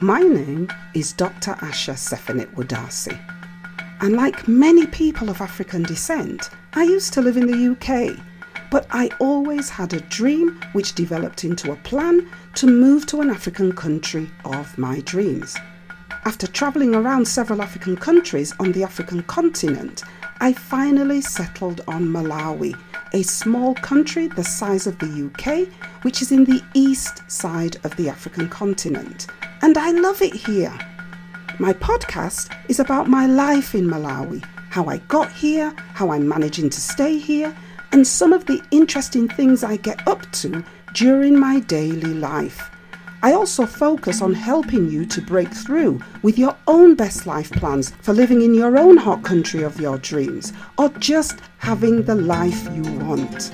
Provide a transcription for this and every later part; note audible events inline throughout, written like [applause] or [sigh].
My name is Dr. Asha Sefenit Wadasi. And like many people of African descent, I used to live in the UK, but I always had a dream which developed into a plan to move to an African country of my dreams. After travelling around several African countries on the African continent, I finally settled on Malawi, a small country the size of the UK, which is in the east side of the African continent and I love it here. My podcast is about my life in Malawi, how I got here, how I'm managing to stay here, and some of the interesting things I get up to during my daily life. I also focus on helping you to break through with your own best life plans for living in your own hot country of your dreams or just having the life you want.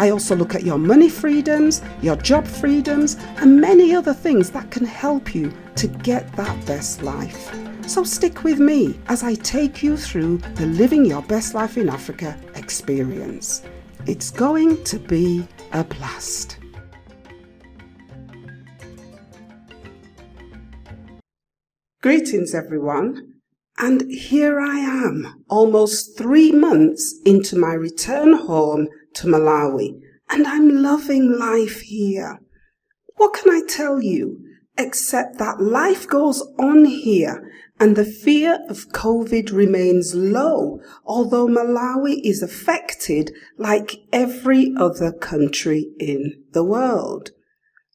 I also look at your money freedoms, your job freedoms, and many other things that can help you to get that best life. So stick with me as I take you through the Living Your Best Life in Africa experience. It's going to be a blast. Greetings, everyone. And here I am, almost three months into my return home to Malawi, and I'm loving life here. What can I tell you except that life goes on here and the fear of COVID remains low, although Malawi is affected like every other country in the world.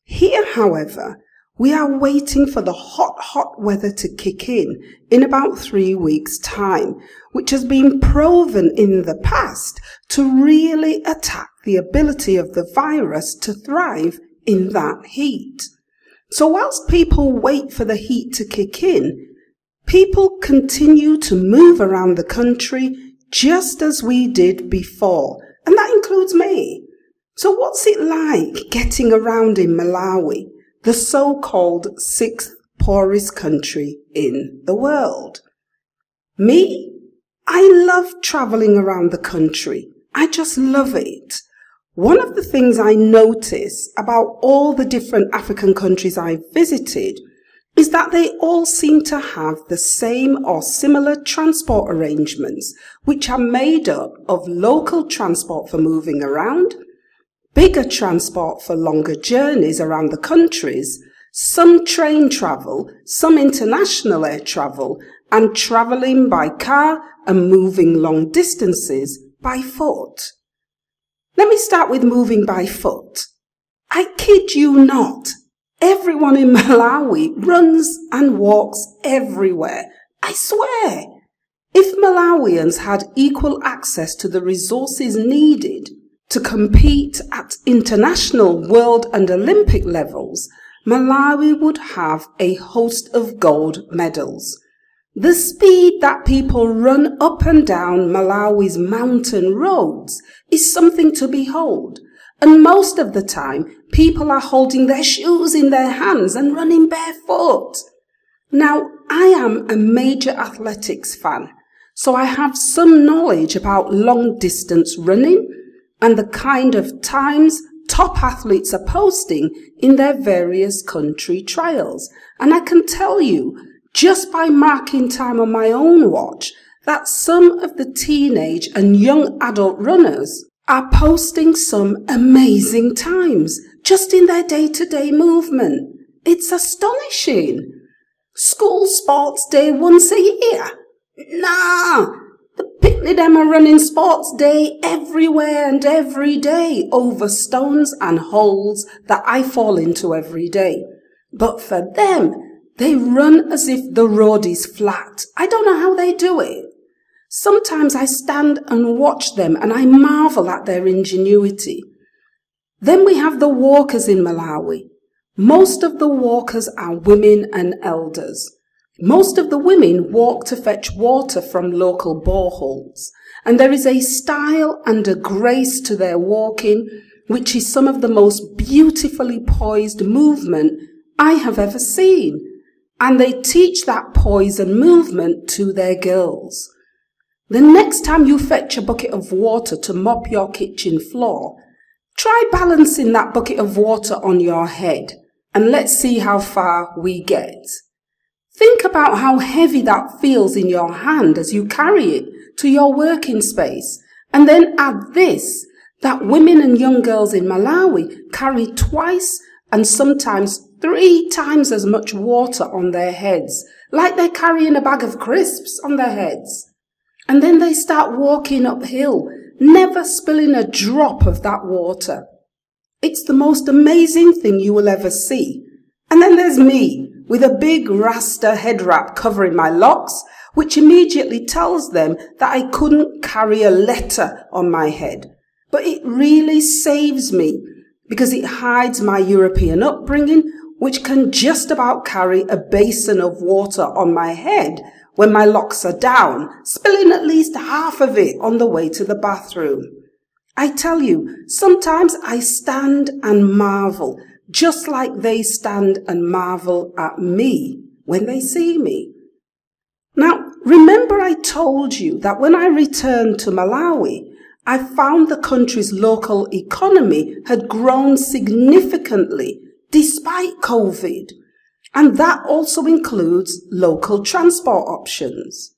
Here, however, we are waiting for the hot, hot weather to kick in in about three weeks' time, which has been proven in the past to really attack the ability of the virus to thrive in that heat. So whilst people wait for the heat to kick in, people continue to move around the country just as we did before, and that includes me. So what's it like getting around in Malawi? The so-called sixth poorest country in the world. Me? I love traveling around the country. I just love it. One of the things I notice about all the different African countries I've visited is that they all seem to have the same or similar transport arrangements, which are made up of local transport for moving around, bigger transport for longer journeys around the countries, some train travel, some international air travel, and travelling by car and moving long distances by foot. Let me start with moving by foot. I kid you not. Everyone in [laughs] Malawi runs and walks everywhere. I swear. If Malawians had equal access to the resources needed to compete at international, world and Olympic levels, Malawi would have a host of gold medals. The speed that people run up and down Malawi's mountain roads is something to behold. And most of the time, people are holding their shoes in their hands and running barefoot. Now, I am a major athletics fan, so I have some knowledge about long distance running and the kind of times top athletes are posting in their various country trials. And I can tell you, just by marking time on my own watch, that some of the teenage and young adult runners are posting some amazing times just in their day to day movement. It's astonishing. School sports day once a year? Nah, Picnic them are running sports day everywhere and every day over stones and holes that I fall into every day. But for them, they run as if the road is flat. I don't know how they do it. Sometimes I stand and watch them and I marvel at their ingenuity. Then we have the walkers in Malawi. Most of the walkers are women and elders. Most of the women walk to fetch water from local boreholes, and there is a style and a grace to their walking which is some of the most beautifully poised movement I have ever seen. And they teach that poise and movement to their girls. The next time you fetch a bucket of water to mop your kitchen floor, try balancing that bucket of water on your head and let's see how far we get. Think about how heavy that feels in your hand as you carry it to your working space. And then add this, that women and young girls in Malawi carry twice and sometimes three times as much water on their heads, like they're carrying a bag of crisps on their heads. And then they start walking uphill, never spilling a drop of that water. It's the most amazing thing you will ever see. And then there's me, with a big rasta head wrap covering my locks, which immediately tells them that I couldn't carry a letter on my head. But it really saves me because it hides my European upbringing, which can just about carry a basin of water on my head when my locks are down, spilling at least half of it on the way to the bathroom. I tell you, sometimes I stand and marvel, just like they stand and marvel at me when they see me. Now, remember I told you that when I returned to Malawi, I found the country's local economy had grown significantly despite COVID. And that also includes local transport options.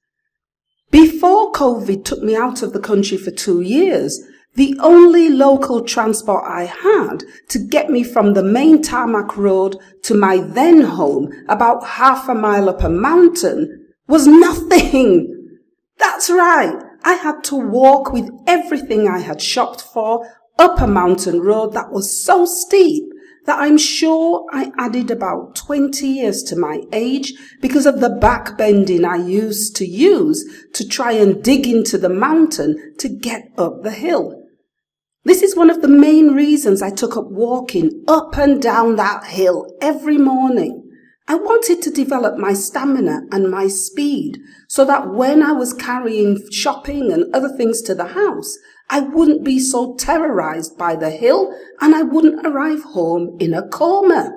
Before COVID took me out of the country for two years, the only local transport I had to get me from the main tarmac road to my then home, about half a mile up a mountain, was nothing. [laughs] That's right. I had to walk with everything I had shopped for up a mountain road that was so steep that I'm sure I added about 20 years to my age because of the back bending I used to use to try and dig into the mountain to get up the hill. This is one of the main reasons I took up walking up and down that hill every morning. I wanted to develop my stamina and my speed so that when I was carrying shopping and other things to the house, I wouldn't be so terrorized by the hill and I wouldn't arrive home in a coma.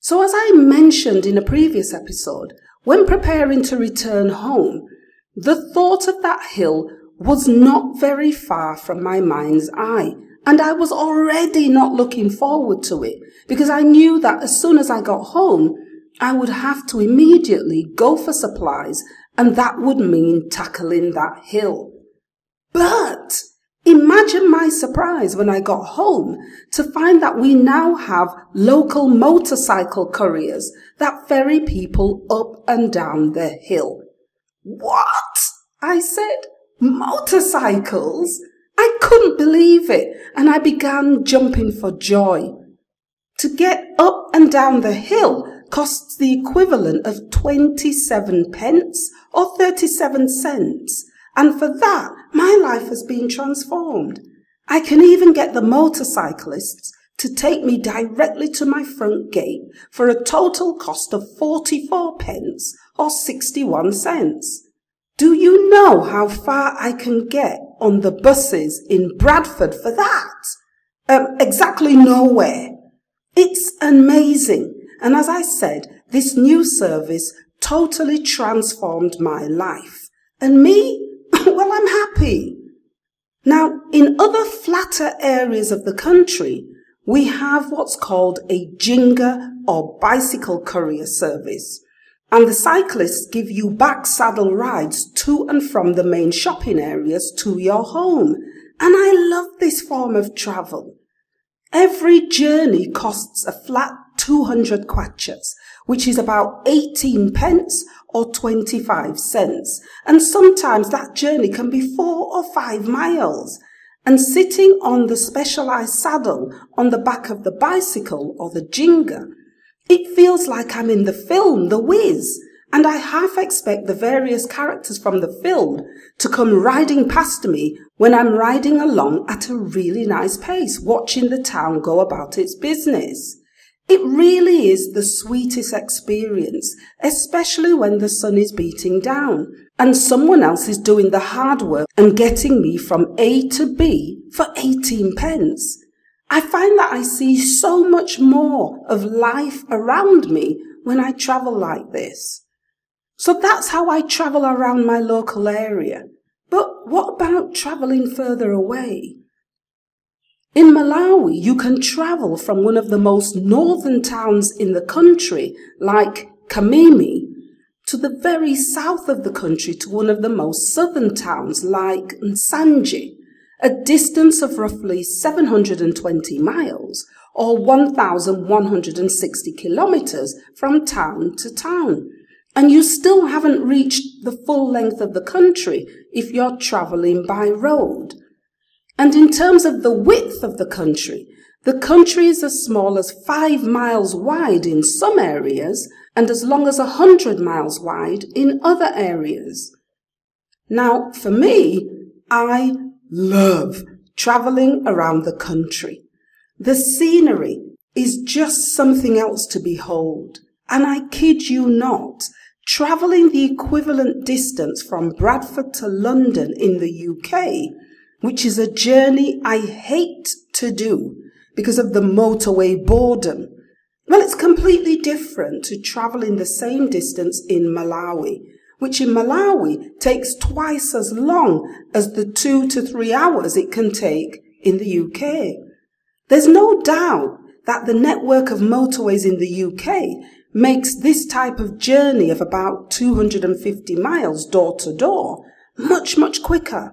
So as I mentioned in a previous episode, when preparing to return home, the thought of that hill was not very far from my mind's eye and I was already not looking forward to it because I knew that as soon as I got home, I would have to immediately go for supplies and that would mean tackling that hill. But imagine my surprise when I got home to find that we now have local motorcycle couriers that ferry people up and down the hill. What? I said, motorcycles? I couldn't believe it and I began jumping for joy. To get up and down the hill costs the equivalent of 27 pence or 37 cents. And for that, my life has been transformed. I can even get the motorcyclists to take me directly to my front gate for a total cost of 44 pence or 61 cents. Do you know how far I can get on the buses in Bradford for that? Um, exactly nowhere. It's amazing. And as I said, this new service totally transformed my life. And me? [laughs] well, I'm happy. Now, in other flatter areas of the country, we have what's called a jinga or bicycle courier service. And the cyclists give you back saddle rides to and from the main shopping areas to your home. And I love this form of travel. Every journey costs a flat 200 kwachas, which is about 18 pence or 25 cents. And sometimes that journey can be four or five miles. And sitting on the specialized saddle on the back of the bicycle or the jinga it feels like I'm in the film, The Wiz, and I half expect the various characters from the film to come riding past me when I'm riding along at a really nice pace, watching the town go about its business. It really is the sweetest experience, especially when the sun is beating down and someone else is doing the hard work and getting me from A to B for 18 pence. I find that I see so much more of life around me when I travel like this. So that's how I travel around my local area. But what about traveling further away? In Malawi, you can travel from one of the most northern towns in the country, like Kamimi, to the very south of the country to one of the most southern towns like Nsanje, a distance of roughly 720 miles or 1,160 kilometers from town to town. And you still haven't reached the full length of the country if you're traveling by road. And in terms of the width of the country, the country is as small as five miles wide in some areas and as long as a hundred miles wide in other areas. Now, for me, I love traveling around the country. The scenery is just something else to behold. And I kid you not, traveling the equivalent distance from Bradford to London in the UK, which is a journey I hate to do because of the motorway boredom. Well, it's completely different to traveling the same distance in Malawi, which in Malawi takes twice as long as the two to three hours it can take in the UK. There's no doubt that the network of motorways in the UK makes this type of journey of about 250 miles door to door much, much quicker.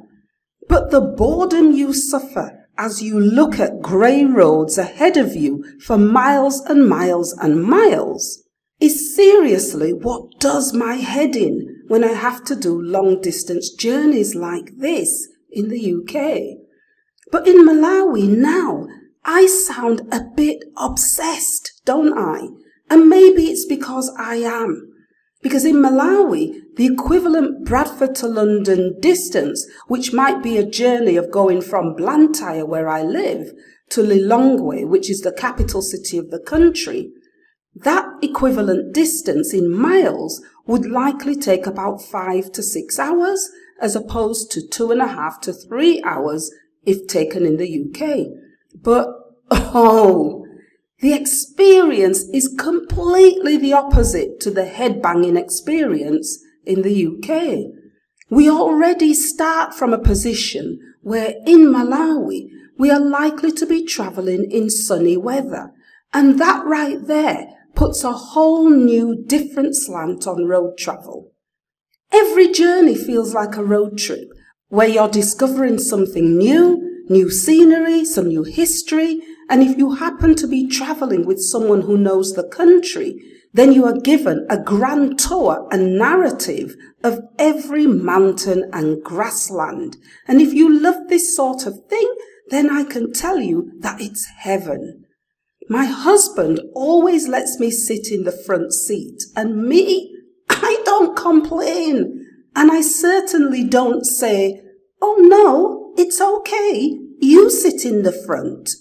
But the boredom you suffer as you look at grey roads ahead of you for miles and miles and miles is seriously what does my head in when I have to do long distance journeys like this in the UK. But in Malawi now, I sound a bit obsessed, don't I? And maybe it's because I am. Because in Malawi, the equivalent Bradford to London distance, which might be a journey of going from Blantyre, where I live, to Lilongwe, which is the capital city of the country, that equivalent distance in miles would likely take about five to six hours, as opposed to two and a half to three hours if taken in the UK. But, [laughs] oh, the experience is completely the opposite to the headbanging experience in the UK. We already start from a position where in Malawi we are likely to be travelling in sunny weather. And that right there puts a whole new different slant on road travel. Every journey feels like a road trip where you're discovering something new, new scenery, some new history, and if you happen to be traveling with someone who knows the country, then you are given a grand tour and narrative of every mountain and grassland. And if you love this sort of thing, then I can tell you that it's heaven. My husband always lets me sit in the front seat and me, I don't complain. And I certainly don't say, Oh no, it's okay. You sit in the front.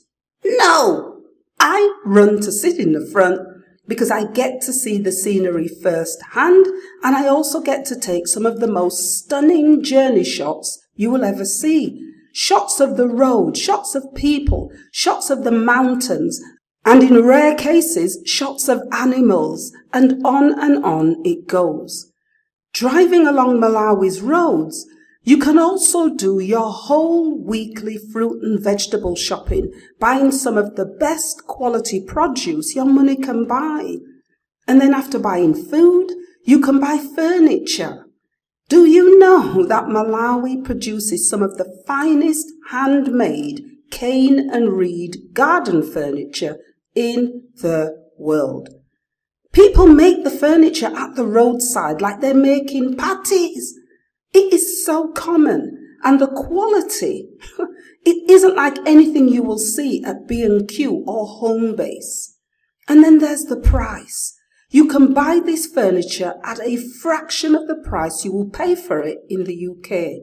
No! I run to sit in the front because I get to see the scenery firsthand and I also get to take some of the most stunning journey shots you will ever see. Shots of the road, shots of people, shots of the mountains, and in rare cases, shots of animals, and on and on it goes. Driving along Malawi's roads, you can also do your whole weekly fruit and vegetable shopping, buying some of the best quality produce your money can buy. And then after buying food, you can buy furniture. Do you know that Malawi produces some of the finest handmade cane and reed garden furniture in the world? People make the furniture at the roadside like they're making patties. It is so common and the quality, [laughs] it isn't like anything you will see at B&Q or Homebase. And then there's the price. You can buy this furniture at a fraction of the price you will pay for it in the UK.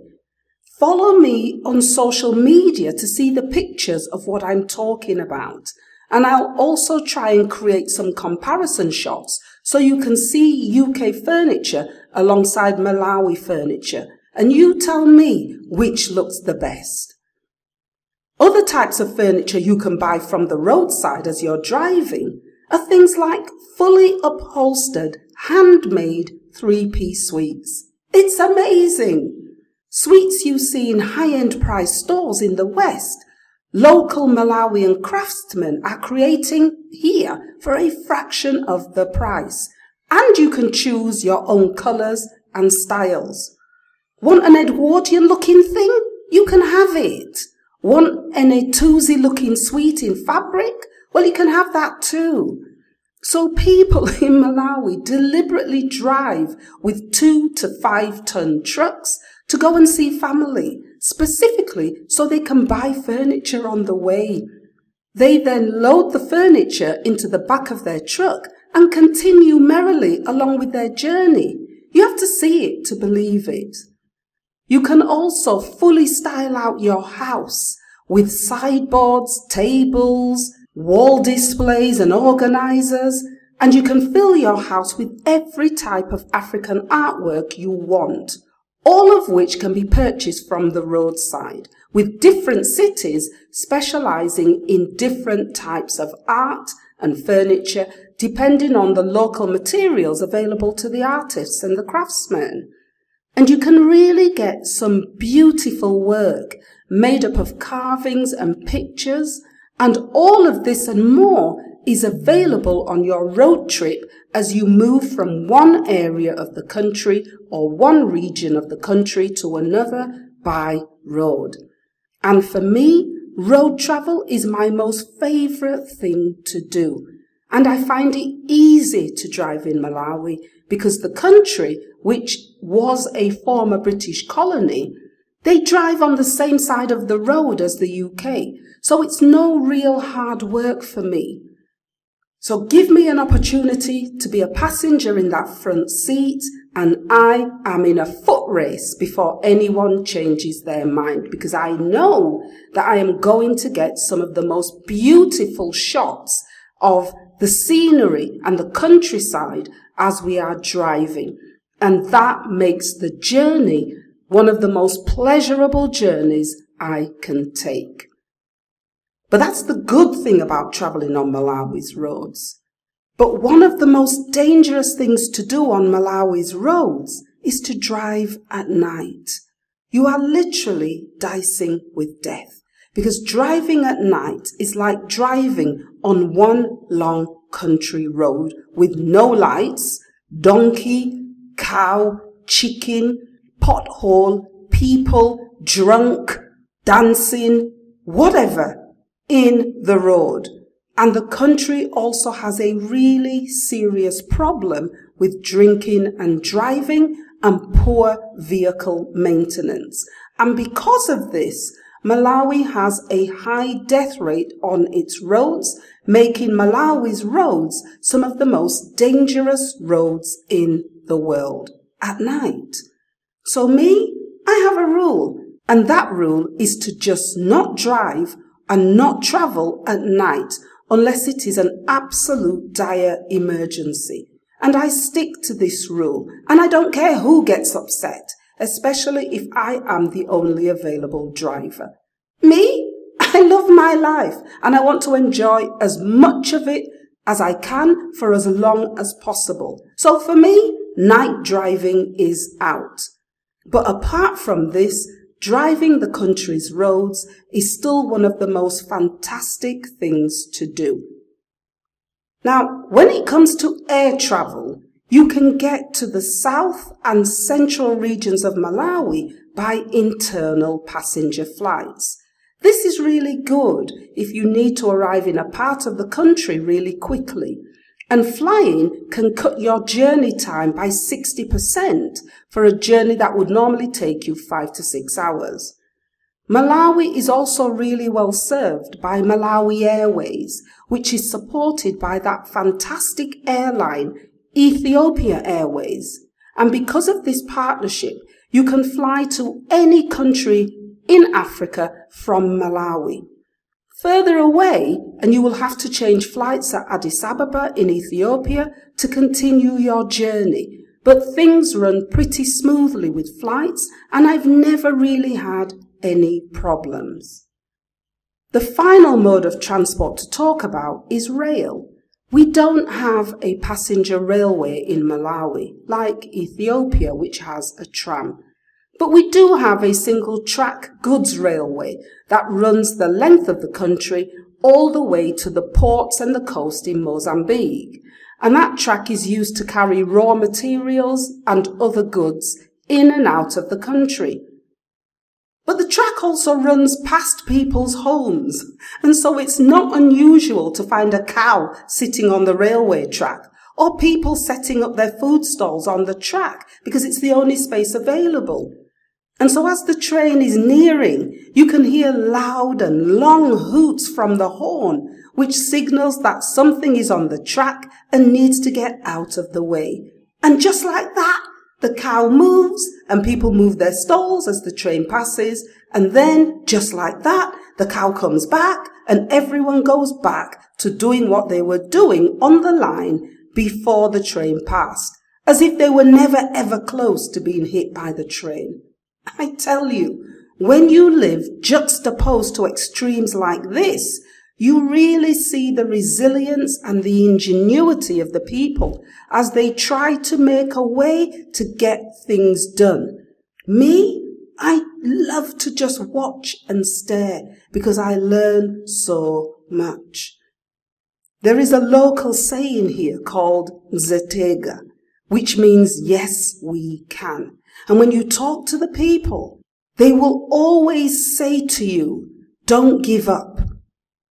Follow me on social media to see the pictures of what I'm talking about. And I'll also try and create some comparison shots so you can see UK furniture alongside Malawi furniture, and you tell me which looks the best. Other types of furniture you can buy from the roadside as you're driving are things like fully upholstered, handmade three-piece suites. It's amazing! Suites you see in high-end price stores in the West local Malawian craftsmen are creating here for a fraction of the price. And you can choose your own colours and styles. Want an Edwardian looking thing? You can have it. Want an Etusi looking suite in fabric? Well, you can have that too. So people [laughs] in Malawi deliberately drive with two to five ton trucks to go and see family, specifically so they can buy furniture on the way. They then load the furniture into the back of their truck and continue merrily along with their journey. You have to see it to believe it. You can also fully style out your house with sideboards, tables, wall displays and organizers, and you can fill your house with every type of African artwork you want, all of which can be purchased from the roadside, with different cities specializing in different types of art and furniture depending on the local materials available to the artists and the craftsmen. And you can really get some beautiful work made up of carvings and pictures, and all of this and more is available on your road trip as you move from one area of the country or one region of the country to another by road. And for me, road travel is my most favorite thing to do. And I find it easy to drive in Malawi because the country, which was a former British colony, they drive on the same side of the road as the UK. So it's no real hard work for me. So give me an opportunity to be a passenger in that front seat and I am in a foot race before anyone changes their mind because I know that I am going to get some of the most beautiful shots of the scenery and the countryside as we are driving. And that makes the journey one of the most pleasurable journeys I can take. But that's the good thing about traveling on Malawi's roads. But one of the most dangerous things to do on Malawi's roads is to drive at night. You are literally dicing with death because driving at night is like driving on one long country road with no lights, donkey, cow, chicken, pothole, people, drunk, dancing, whatever in the road. And the country also has a really serious problem with drinking and driving and poor vehicle maintenance. And because of this, Malawi has a high death rate on its roads, making Malawi's roads some of the most dangerous roads in the world at night. So me, I have a rule, and that rule is to just not drive and not travel at night unless it is an absolute dire emergency. And I stick to this rule, and I don't care who gets upset especially if I am the only available driver. Me? [laughs] I love my life and I want to enjoy as much of it as I can for as long as possible. So for me, night driving is out. But apart from this, driving the country's roads is still one of the most fantastic things to do. Now, when it comes to air travel, you can get to the south and central regions of Malawi by internal passenger flights. This is really good if you need to arrive in a part of the country really quickly. And flying can cut your journey time by 60% for a journey that would normally take you five to six hours. Malawi is also really well served by Malawi Airways, which is supported by that fantastic airline Ethiopia Airways. And because of this partnership, you can fly to any country in Africa from Malawi. Further away, and you will have to change flights at Addis Ababa in Ethiopia to continue your journey. But things run pretty smoothly with flights, and I've never really had any problems. The final mode of transport to talk about is rail. We don't have a passenger railway in Malawi, like Ethiopia, which has a tram. But we do have a single track goods railway that runs the length of the country all the way to the ports and the coast in Mozambique. and that track is used to carry raw materials and other goods in and out of the country. But the track also runs past people's homes, and so it's not unusual to find a cow sitting on the railway track or people setting up their food stalls on the track because it's the only space available. And so as the train is nearing, you can hear loud and long hoots from the horn, which signals that something is on the track and needs to get out of the way. And just like that, the cow moves and people move their stalls as the train passes. And then, just like that, the cow comes back and everyone goes back to doing what they were doing on the line before the train passed, as if they were never ever close to being hit by the train. I tell you, when you live juxtaposed to extremes like this, you really see the resilience and the ingenuity of the people as they try to make a way to get things done. Me, I love to just watch and stare because I learn so much. There is a local saying here called Zetega, which means yes, we can. And when you talk to the people, they will always say to you, don't give up.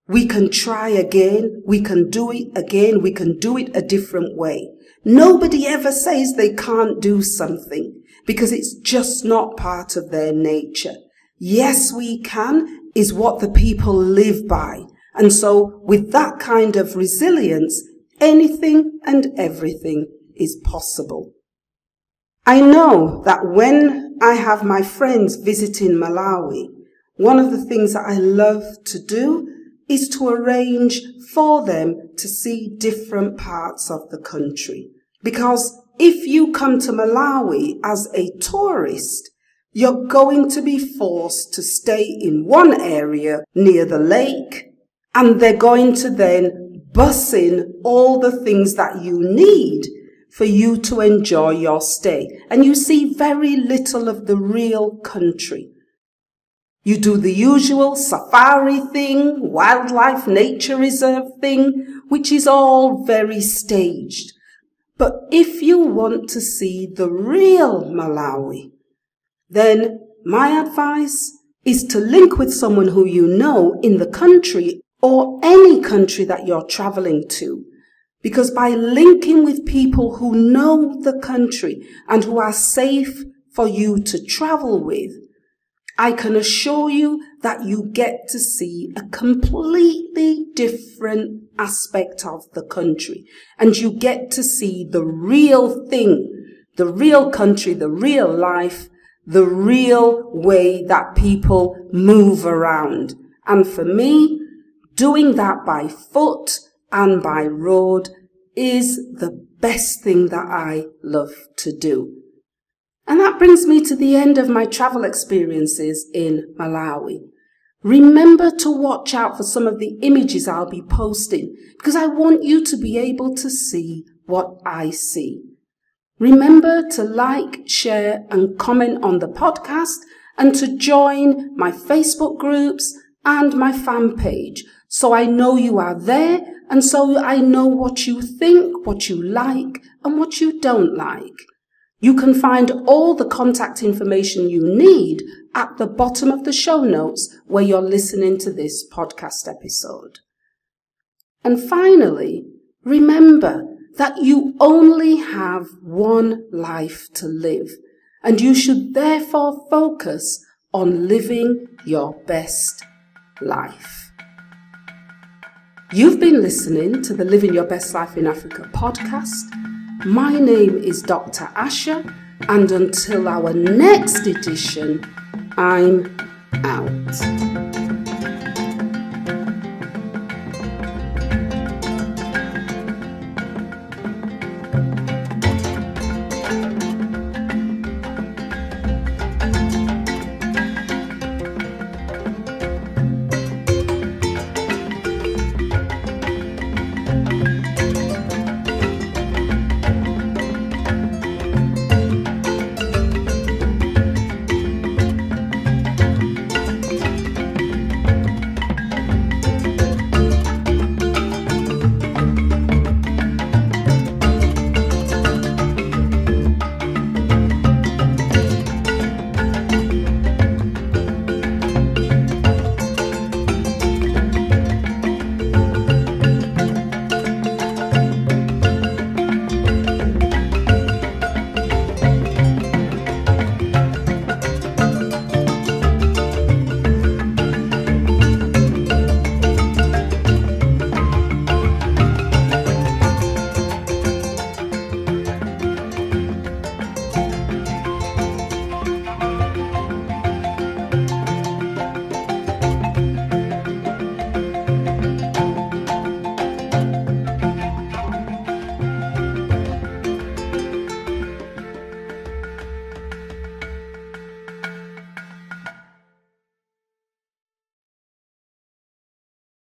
We can try again. We can do it again. We can do it a different way. Nobody ever says they can't do something because it's just not part of their nature. Yes, we can is what the people live by. And so with that kind of resilience, anything and everything is possible. I know that when I have my friends visiting Malawi, one of the things that I love to do is to arrange for them to see different parts of the country. Because if you come to Malawi as a tourist, you're going to be forced to stay in one area near the lake and they're going to then bus in all the things that you need for you to enjoy your stay. And you see very little of the real country. You do the usual safari thing, wildlife nature reserve thing, which is all very staged. But if you want to see the real Malawi, then my advice is to link with someone who you know in the country or any country that you're traveling to because by linking with people who know the country and who are safe for you to travel with, I can assure you that you get to see a completely different aspect of the country and you get to see the real thing, the real country, the real life, the real way that people move around. And for me, doing that by foot and by road is the best thing that I love to do. And that brings me to the end of my travel experiences in Malawi. Remember to watch out for some of the images I'll be posting because I want you to be able to see what I see. Remember to like, share and comment on the podcast and to join my Facebook groups and my fan page so I know you are there and so I know what you think, what you like and what you don't like. You can find all the contact information you need at the bottom of the show notes where you're listening to this podcast episode. And finally, remember that you only have one life to live and you should therefore focus on living your best life. You've been listening to the Living Your Best Life in Africa podcast. My name is Dr. Asha, and until our next edition, I'm out.